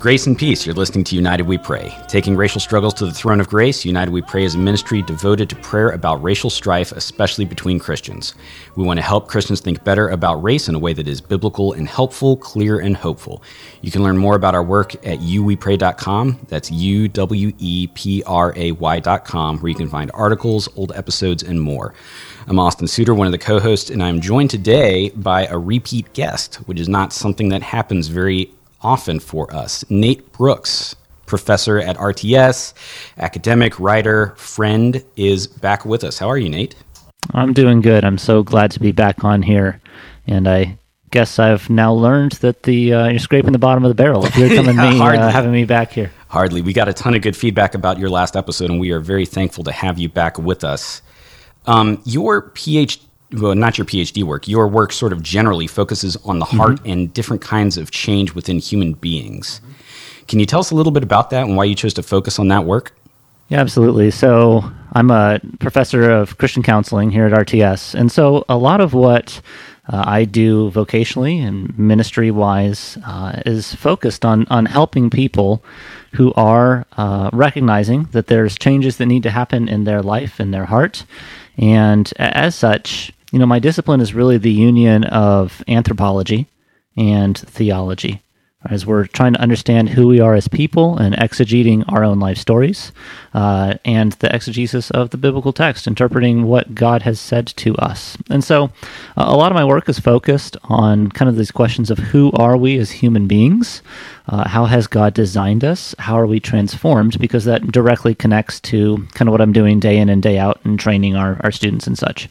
Grace and peace. You're listening to United We Pray. Taking racial struggles to the throne of grace, United We Pray is a ministry devoted to prayer about racial strife, especially between Christians. We want to help Christians think better about race in a way that is biblical and helpful, clear and hopeful. You can learn more about our work at uwepray.com. That's U W E P R A Y.com, where you can find articles, old episodes, and more. I'm Austin Suter, one of the co hosts, and I'm joined today by a repeat guest, which is not something that happens very often for us. Nate Brooks, professor at RTS, academic, writer, friend, is back with us. How are you, Nate? I'm doing good. I'm so glad to be back on here. And I guess I've now learned that the uh, you're scraping the bottom of the barrel if you're coming yeah, me uh, having me back here. Hardly. We got a ton of good feedback about your last episode, and we are very thankful to have you back with us. Um, your PhD well, not your PhD work, your work sort of generally focuses on the heart mm-hmm. and different kinds of change within human beings. Can you tell us a little bit about that and why you chose to focus on that work? Yeah, absolutely. So, I'm a professor of Christian counseling here at RTS. And so, a lot of what uh, I do vocationally and ministry wise uh, is focused on, on helping people who are uh, recognizing that there's changes that need to happen in their life, in their heart. And as such, you know, my discipline is really the union of anthropology and theology. As we're trying to understand who we are as people and exegeting our own life stories, uh, and the exegesis of the biblical text, interpreting what God has said to us. And so, uh, a lot of my work is focused on kind of these questions of who are we as human beings? Uh, how has God designed us? How are we transformed? Because that directly connects to kind of what I'm doing day in and day out and training our, our students and such.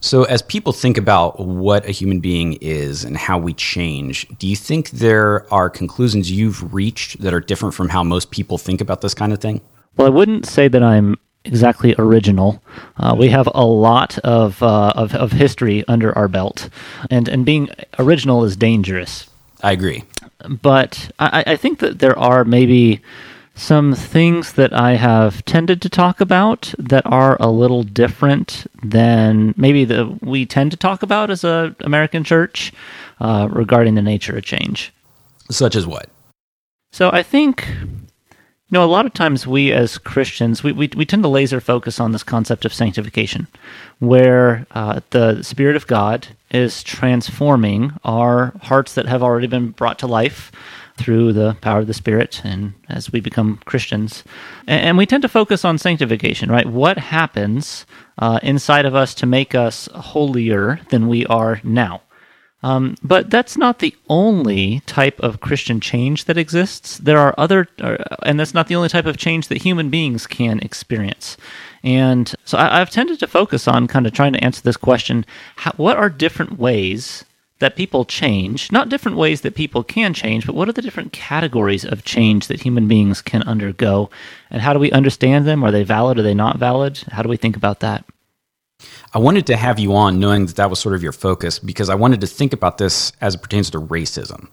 So, as people think about what a human being is and how we change, do you think there are conclusions you've reached that are different from how most people think about this kind of thing? Well, I wouldn't say that I'm exactly original. Uh, we have a lot of, uh, of, of history under our belt, and and being original is dangerous. I agree, but I, I think that there are maybe some things that I have tended to talk about that are a little different than maybe the we tend to talk about as a American church uh, regarding the nature of change. Such as what? So I think you know, a lot of times we as Christians, we, we, we tend to laser focus on this concept of sanctification, where uh, the Spirit of God is transforming our hearts that have already been brought to life through the power of the Spirit and as we become Christians. And, we tend to focus on sanctification, right? What happens uh, inside of us to make us holier than we are now? Um, but that's not the only type of Christian change that exists. There are other, uh, and that's not the only type of change that human beings can experience. And so I, have tended to focus on kind of trying to answer this question how, what are different ways that people change, not different ways that people can change, but what are the different categories of change that human beings can undergo? And how do we understand them? Are they valid? Are they not valid? How do we think about that? I wanted to have you on knowing that that was sort of your focus because I wanted to think about this as it pertains to racism.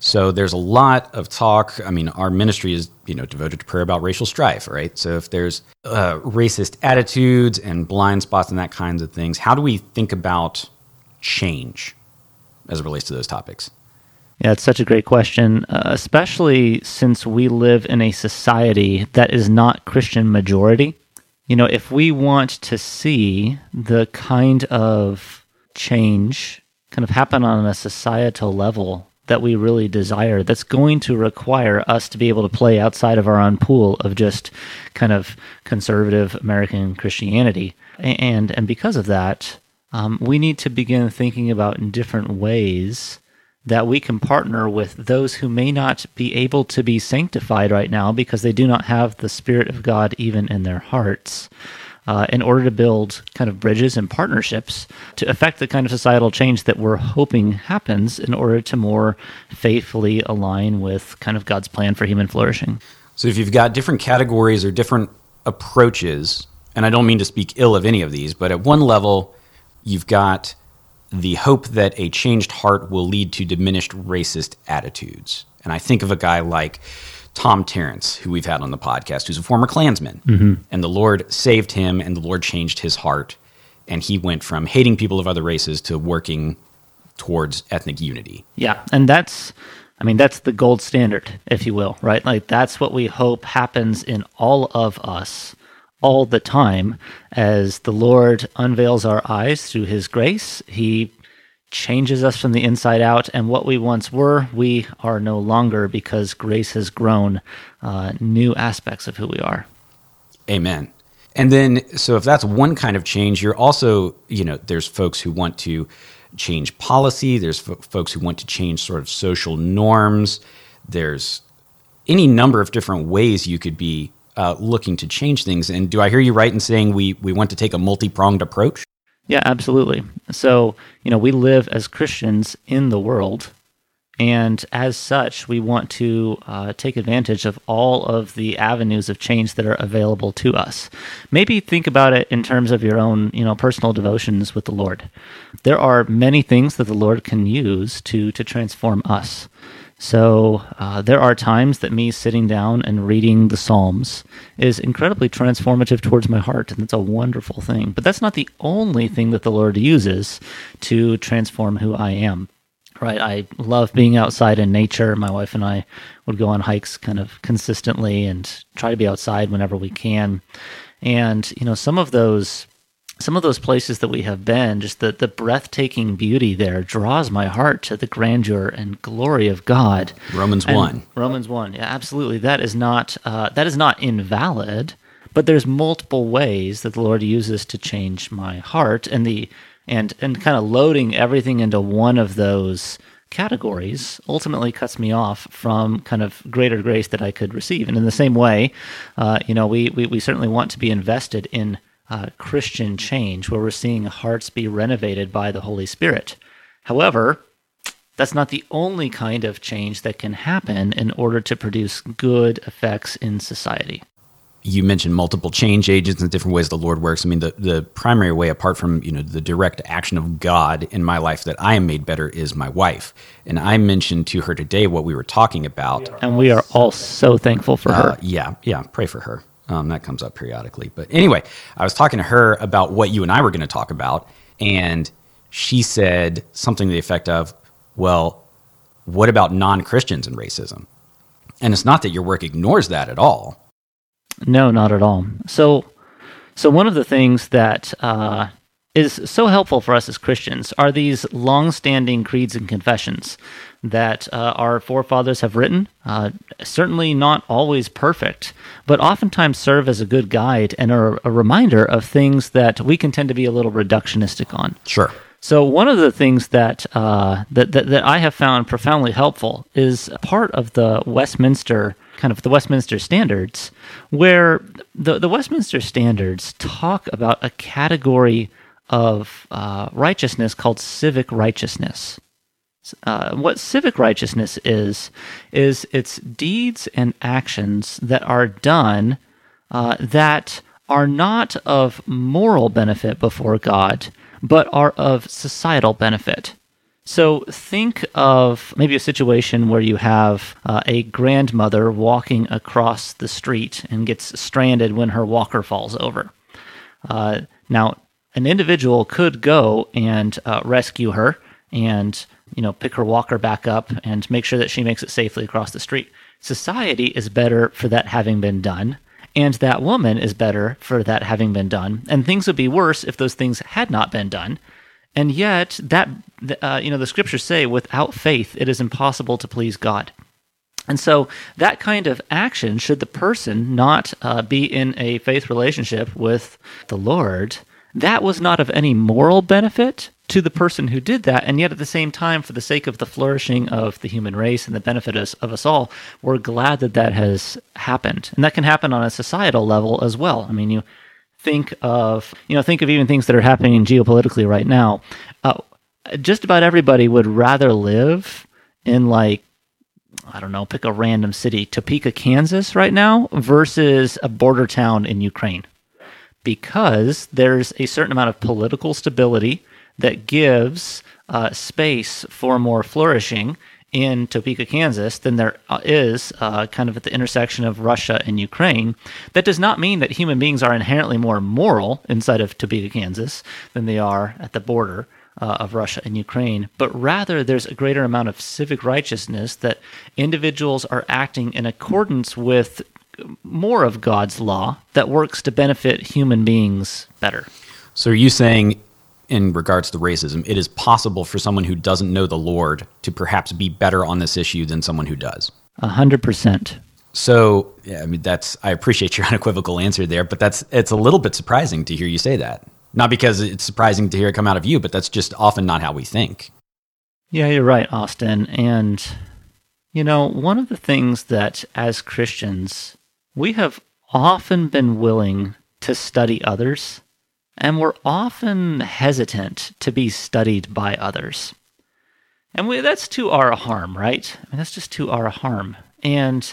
So there's a lot of talk. I mean, our ministry is you know devoted to prayer about racial strife, right? So if there's uh, racist attitudes and blind spots and that kinds of things, how do we think about change? As it relates to those topics? Yeah, it's such a great question, uh, especially since we live in a society that is not Christian majority. You know, if we want to see the kind of change kind of happen on a societal level that we really desire, that's going to require us to be able to play outside of our own pool of just kind of conservative American Christianity. And and because of that, um, we need to begin thinking about different ways that we can partner with those who may not be able to be sanctified right now because they do not have the Spirit of God even in their hearts. Uh, in order to build kind of bridges and partnerships to affect the kind of societal change that we're hoping happens in order to more faithfully align with kind of God's plan for human flourishing. So, if you've got different categories or different approaches, and I don't mean to speak ill of any of these, but at one level, you've got the hope that a changed heart will lead to diminished racist attitudes. And I think of a guy like Tom Tarrants, who we've had on the podcast, who's a former Klansman. Mm-hmm. And the Lord saved him, and the Lord changed his heart. And he went from hating people of other races to working towards ethnic unity. Yeah. And that's I mean, that's the gold standard, if you will, right? Like, that's what we hope happens in all of us all the time as the Lord unveils our eyes through his grace. He changes us from the inside out, and what we once were, we are no longer because grace has grown uh, new aspects of who we are. Amen. And then, so if that's one kind of change, you're also, you know, there's folks who want to change policy, there's f- folks who want to change sort of social norms, there's any number of different ways you could be uh, looking to change things. And do I hear you right in saying we, we want to take a multi pronged approach? Yeah, absolutely. So, you know, we live as Christians in the world. And as such, we want to uh, take advantage of all of the avenues of change that are available to us. Maybe think about it in terms of your own, you know, personal devotions with the Lord. There are many things that the Lord can use to to transform us. So uh, there are times that me sitting down and reading the Psalms is incredibly transformative towards my heart, and it's a wonderful thing. But that's not the only thing that the Lord uses to transform who I am. Right, I love being outside in nature. My wife and I would go on hikes kind of consistently and try to be outside whenever we can. And you know, some of those some of those places that we have been, just the, the breathtaking beauty there draws my heart to the grandeur and glory of God. Romans And one. Romans one. Yeah, absolutely. That is not uh, that is not invalid, but there's multiple ways that the Lord uses to change my heart, and the and and kind of loading everything into one of those categories ultimately cuts me off from kind of greater grace that I could receive. And in the same way, uh, you know, we, we we certainly want to be invested in uh, Christian change, where we're seeing hearts be renovated by the Holy Spirit. However, that's not the only kind of change that can happen in order to produce good effects in society. you mentioned multiple change agents and different ways the Lord works. I mean, the, the primary way, apart from you know the direct action of God in my life, that I am made better is my wife. And I mentioned to her today what we were talking about. And we are all so thankful for her. Uh, yeah, yeah, pray for her. Um, that comes up periodically. But anyway, I was talking to her about what you and I were going to talk about, and she said something to the effect of, "Well, what about non Christians and racism?" And it's not that your work ignores that at all. No, not at all. So, so one of the things that uh, is so helpful for us as Christians are these long-standing creeds and confessions that uh, our forefathers have written. Uh, certainly not always perfect, but oftentimes serve as a good guide and are a reminder of things that we can tend to be a little reductionistic on. Sure. So one of the things that, uh, that, that that I have found profoundly helpful is part of the Westminster kind of the Westminster Standards, where the the Westminster Standards talk about a category of uh, righteousness called civic righteousness. Uh, what civic righteousness is is it's deeds and actions that are done uh, that are not of moral benefit before God, but are of societal benefit. So think of maybe a situation where you have uh, a grandmother walking across the street and gets stranded when her walker falls over. Uh, now, an individual could go and uh, rescue her and you know pick her walker back up and make sure that she makes it safely across the street. Society is better for that having been done and that woman is better for that having been done. And things would be worse if those things had not been done. And yet, that uh, you know, the scriptures say, without faith, it is impossible to please God. And so, that kind of action, should the person not uh, be in a faith relationship with the Lord, that was not of any moral benefit to the person who did that. And yet, at the same time, for the sake of the flourishing of the human race and the benefit of, of us all, we're glad that that has happened. And that can happen on a societal level as well. I mean, you think of you know think of even things that are happening geopolitically right now uh, just about everybody would rather live in like i don't know pick a random city topeka kansas right now versus a border town in ukraine because there's a certain amount of political stability that gives uh, space for more flourishing in Topeka, Kansas, than there is uh, kind of at the intersection of Russia and Ukraine. That does not mean that human beings are inherently more moral inside of Topeka, Kansas than they are at the border. uh, of Russia and Ukraine, but rather there's a greater amount of civic righteousness that individuals are acting in accordance with more of God's law that works to benefit human beings better. So, are you saying, in regards to racism, it is possible for someone who doesn't know the Lord to perhaps be better on this issue than someone who does? A hundred percent. So, yeah, I mean, that's I appreciate your unequivocal answer there, but that's it's a little bit surprising to hear you say that. Not because it's surprising to hear it come out of you, but that's just often not how we think. Yeah, you're right, Austin. And you know, one of the things that as Christians we have often been willing to study others, and we're often hesitant to be studied by others. And we, that's to our harm, right? I mean, that's just to our harm. And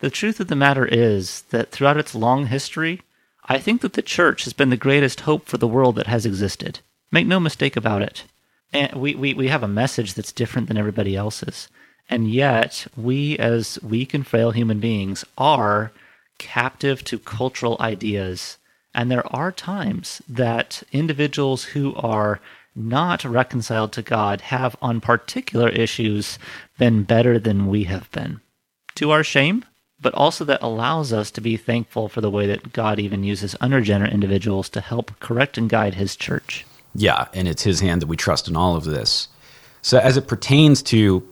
the truth of the matter is that throughout its long history, I think that the church has been the greatest hope for the world that has existed. Make no mistake about it. And we, we, we have a message that's different than everybody else's. And yet, we as weak and frail human beings are captive to cultural ideas. And there are times that individuals who are not reconciled to God have, on particular issues, been better than we have been. To our shame, but also that allows us to be thankful for the way that God even uses unregenerate individuals to help correct and guide his church. Yeah, and it's his hand that we trust in all of this. So, as it pertains to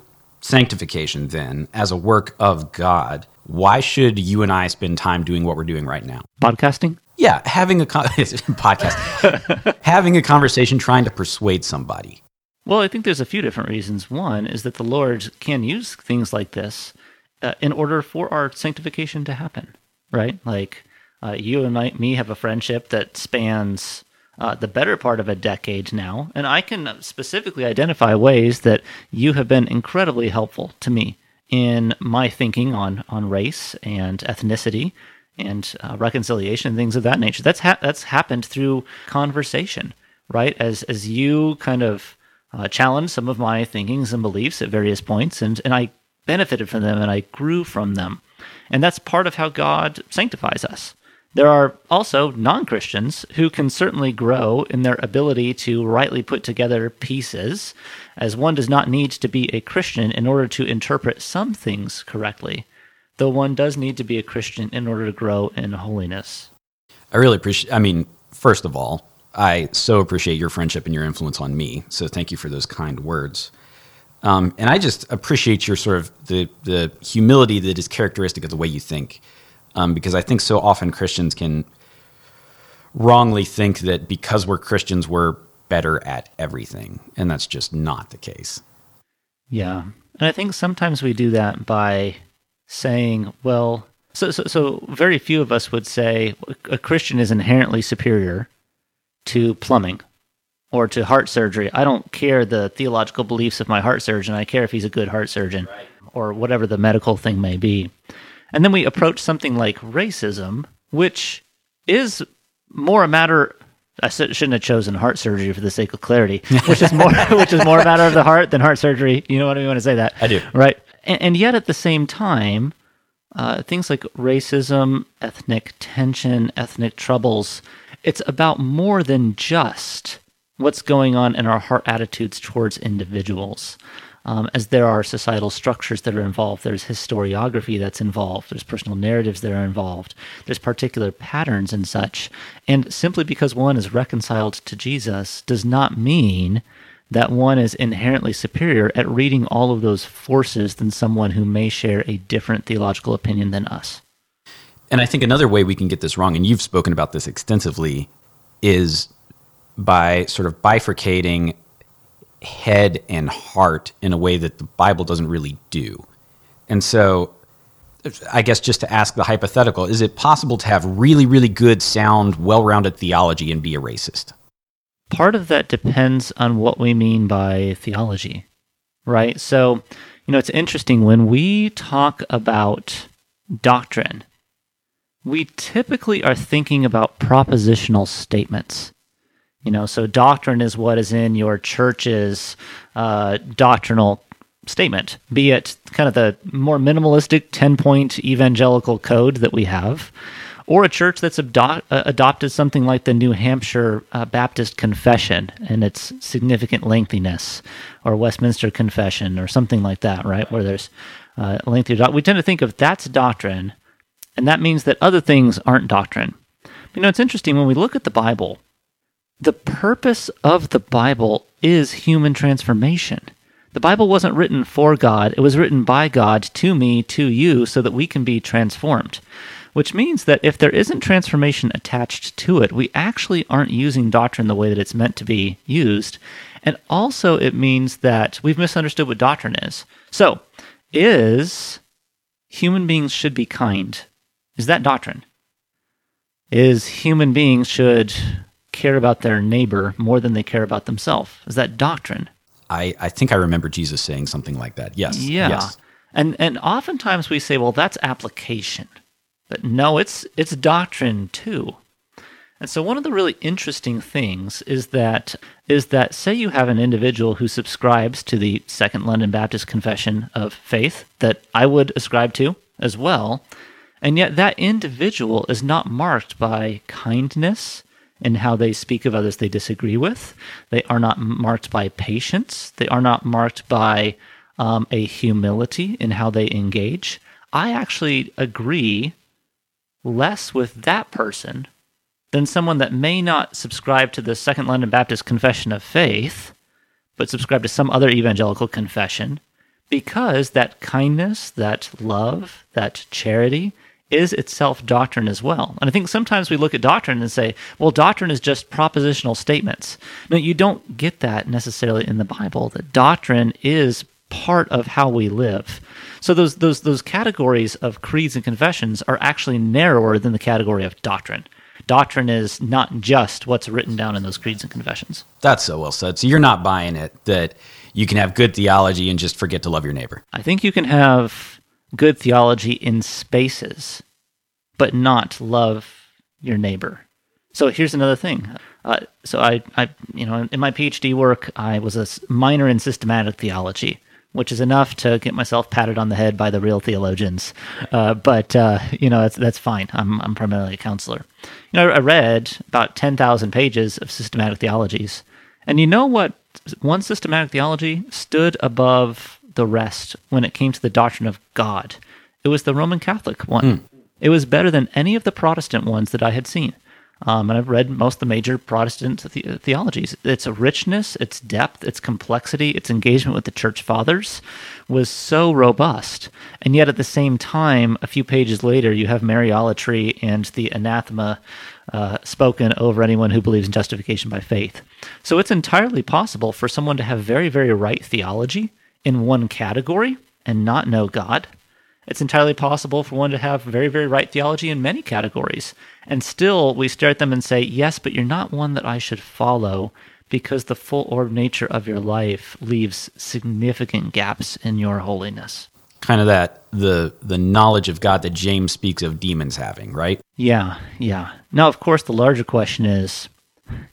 sanctification, then, as a work of God, why should you and I spend time doing what we're doing right now? Podcasting? Yeah, having a con- podcast, having a conversation, trying to persuade somebody. Well, I think there's a few different reasons. One is that the Lord can use things like this uh, in order for our sanctification to happen, right? Like uh, you and my, me have a friendship that spans uh, the better part of a decade now, and I can specifically identify ways that you have been incredibly helpful to me in my thinking on on race and ethnicity and uh, reconciliation and things of that nature. That's ha- that's happened through conversation, right? As as you kind of uh, challenge some of my thinkings and beliefs at various points, and and I benefited from them and I grew from them, and that's part of how God sanctifies us. There are also non Christians who can certainly grow in their ability to rightly put together pieces, as one does not need to be a Christian in order to interpret some things correctly, though one does need to be a Christian in order to grow in holiness. I really appreciate, I mean, first of all, I so appreciate your friendship and your influence on me. So thank you for those kind words. Um, and I just appreciate your sort of the, the humility that is characteristic of the way you think um, because I think so often Christians can wrongly think that because we're Christians, we're better at everything. And that's just not the case. Yeah. And I think sometimes we do that by saying, well, so, so, so very few of us would say a Christian is inherently superior to plumbing or to heart surgery. I don't care the theological beliefs of my heart surgeon. I care if he's a good heart surgeon right. or whatever the medical thing may be. And then we approach something like racism, which is more a matter. I shouldn't have chosen heart surgery for the sake of clarity, which is more which is more a matter of the heart than heart surgery. You know what I mean when I say that? I do. Right. And, and yet at the same time, uh, things like racism, ethnic tension, ethnic troubles, it's about more than just what's going on in our heart attitudes towards individuals um, as there are societal structures that are involved. There's historiography that's involved. There's personal narratives that are involved. There's particular patterns and such. And simply because one is reconciled to Jesus does not mean that one is inherently superior at reading all of those forces than someone who may share a different theological opinion than us. And I think another way we can get this wrong, and you've spoken about this extensively, is by sort of bifurcating head and heart in a way that the Bible doesn't really do. And so, I guess just to ask the hypothetical, is it possible to have really, really good, sound, well rounded theology and be a racist? Part of that depends on what we mean by theology, right? So, you know, it's interesting when we talk about doctrine, we typically are thinking about propositional statements. You know, so doctrine is what is in your church's uh, doctrinal statement, be it kind of the more minimalistic 10 point evangelical code that we have, or a church that's ado- uh, adopted something like the New Hampshire uh, Baptist Confession and its significant lengthiness, or Westminster Confession, or something like that, right? Where there's uh, lengthy. We tend to think of that's doctrine, and that means that other things aren't doctrine. You know, it's interesting when we look at the Bible. The purpose of the Bible is human transformation. The Bible wasn't written for God, it was written by God to me, to you, so that we can be transformed. Which means that if there isn't transformation attached to it, we actually aren't using doctrine the way that it's meant to be used. And also, it means that we've misunderstood what doctrine is. So, is human beings should be kind? Is that doctrine? Is human beings should care about their neighbor more than they care about themselves? Is that doctrine? I, I think I remember Jesus saying something like that. Yes. Yeah. Yes. And and oftentimes we say, well, that's application. But no, it's it's doctrine too. And so one of the really interesting things is that is that say you have an individual who subscribes to the Second London Baptist Confession of Faith that I would ascribe to as well, and yet that individual is not marked by kindness in how they speak of others they disagree with. They are not marked by patience. They are not marked by um, a humility in how they engage. I actually agree less with that person than someone that may not subscribe to the Second London Baptist Confession of Faith, but subscribe to some other evangelical confession, because that kindness, that love, that charity is itself doctrine as well. And I think sometimes we look at doctrine and say, well, doctrine is just propositional statements. No, you don't get that necessarily in the Bible. That doctrine is part of how we live. So those those those categories of creeds and confessions are actually narrower than the category of doctrine. Doctrine is not just what's written down in those creeds and confessions. That's so well said. So you're not buying it that you can have good theology and just forget to love your neighbor. I think you can have good theology in spaces, but not love your neighbor. So here's another thing. Uh, so I, I, you know, in my PhD work, I was a minor in systematic theology, which is enough to get myself patted on the head by the real theologians. Uh, but uh, you know, that's that's fine. I'm I'm primarily a counselor. You know, I read about ten thousand pages of systematic theologies, and you know what? One systematic theology stood above the rest when it came to the doctrine of God. It was the Roman Catholic one. Mm. It was better than any of the Protestant ones that I had seen. Um, and I've read most of the major Protestant the- theologies. Its richness, its depth, its complexity, its engagement with the church fathers was so robust. And yet, at the same time, a few pages later, you have Mariolatry and the anathema uh, spoken over anyone who believes in justification by faith. So it's entirely possible for someone to have very, very right theology in one category and not know God. It's entirely possible for one to have very, very right theology in many categories. And still, we stare at them and say, Yes, but you're not one that I should follow because the full orb nature of your life leaves significant gaps in your holiness. Kind of that the the knowledge of God that James speaks of demons having, right? Yeah, yeah. Now, of course, the larger question is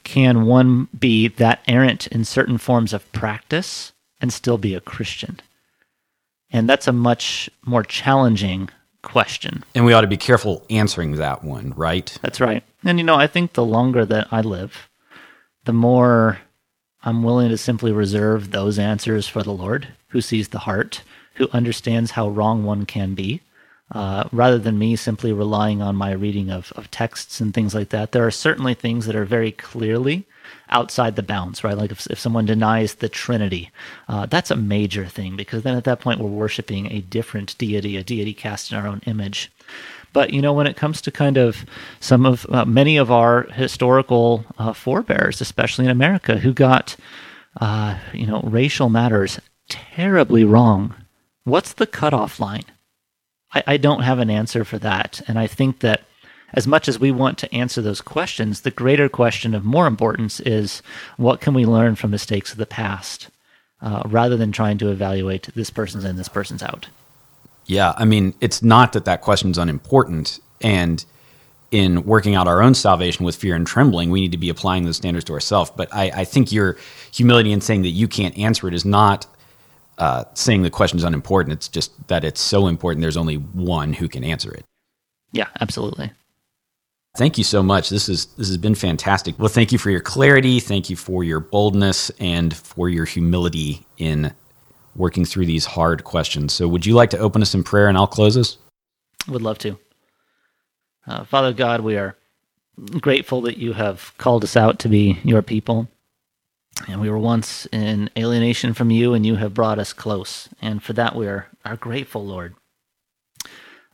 can one be that errant in certain forms of practice and still be a Christian? And that's a much more challenging question. And we ought to be careful answering that one, right? That's right. And you know, I think the longer that I live, the more I'm willing to simply reserve those answers for the Lord, who sees the heart, who understands how wrong one can be, uh, rather than me simply relying on my reading of, of texts and things like that. There are certainly things that are very clearly outside the bounds, right? Like if, if someone denies the Trinity, uh, that's a major thing because then at that point we're worshiping a different deity, a deity cast in our own image. But you know, when it comes to kind of some of uh, many of our historical uh, forebears, especially in America, who got uh, you know racial matters terribly wrong, what's the cutoff line? I, I don't have an answer for that, and I think that as much as we want to answer those questions, the greater question of more importance is what can we learn from mistakes of the past uh, rather than trying to evaluate this person's in, this person's out. Yeah, I mean, it's not that that question's unimportant. And in working out our own salvation with fear and trembling, we need to be applying those standards to ourselves. But I, I think your humility in saying that you can't answer it is not uh, saying the question is unimportant. It's just that it's so important. There's only one who can answer it. Yeah, absolutely. Thank you so much. This is this has been fantastic. Well, thank you for your clarity, thank you for your boldness and for your humility in working through these hard questions. So, would you like to open us in prayer and I'll close us? Would love to. Uh, Father God, we are grateful that you have called us out to be your people. And we were once in alienation from you, and you have brought us close. And for that, we are, are grateful, Lord.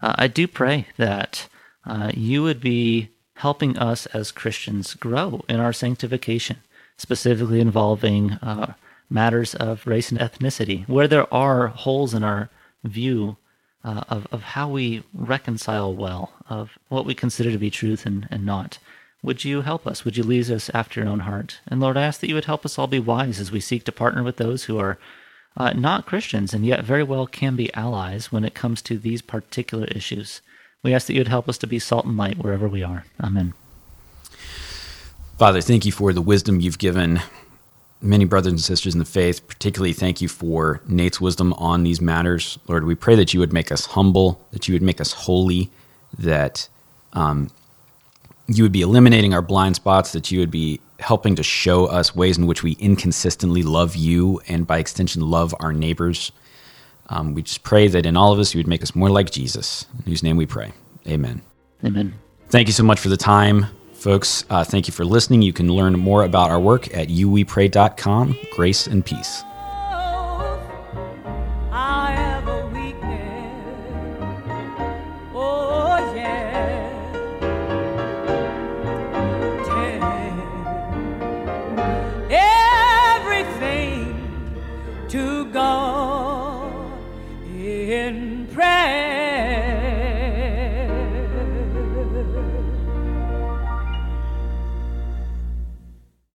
Uh, I do pray that uh, you would be helping us as Christians grow in our sanctification, specifically involving uh, matters of race and ethnicity, where there are holes in our view uh, of, of how we reconcile well, of what we consider to be truth and, and not. Would you help us? Would you lead us after your own heart? And Lord, I ask that you would help us all be wise as we seek to partner with those who are uh, not Christians and yet very well can be allies when it comes to these particular issues. We ask that you would help us to be salt and light wherever we are. Amen. Father, thank you for the wisdom you've given many brothers and sisters in the faith. Particularly, thank you for Nate's wisdom on these matters. Lord, we pray that you would make us humble, that you would make us holy, that um, you would be eliminating our blind spots, that you would be helping to show us ways in which we inconsistently love you and by extension love our neighbors. Um, we just pray that in all of us you would make us more like Jesus, in whose name we pray. Amen. Amen. Thank you so much for the time, folks. Uh, thank you for listening. You can learn more about our work at uwepray.com. Grace and peace.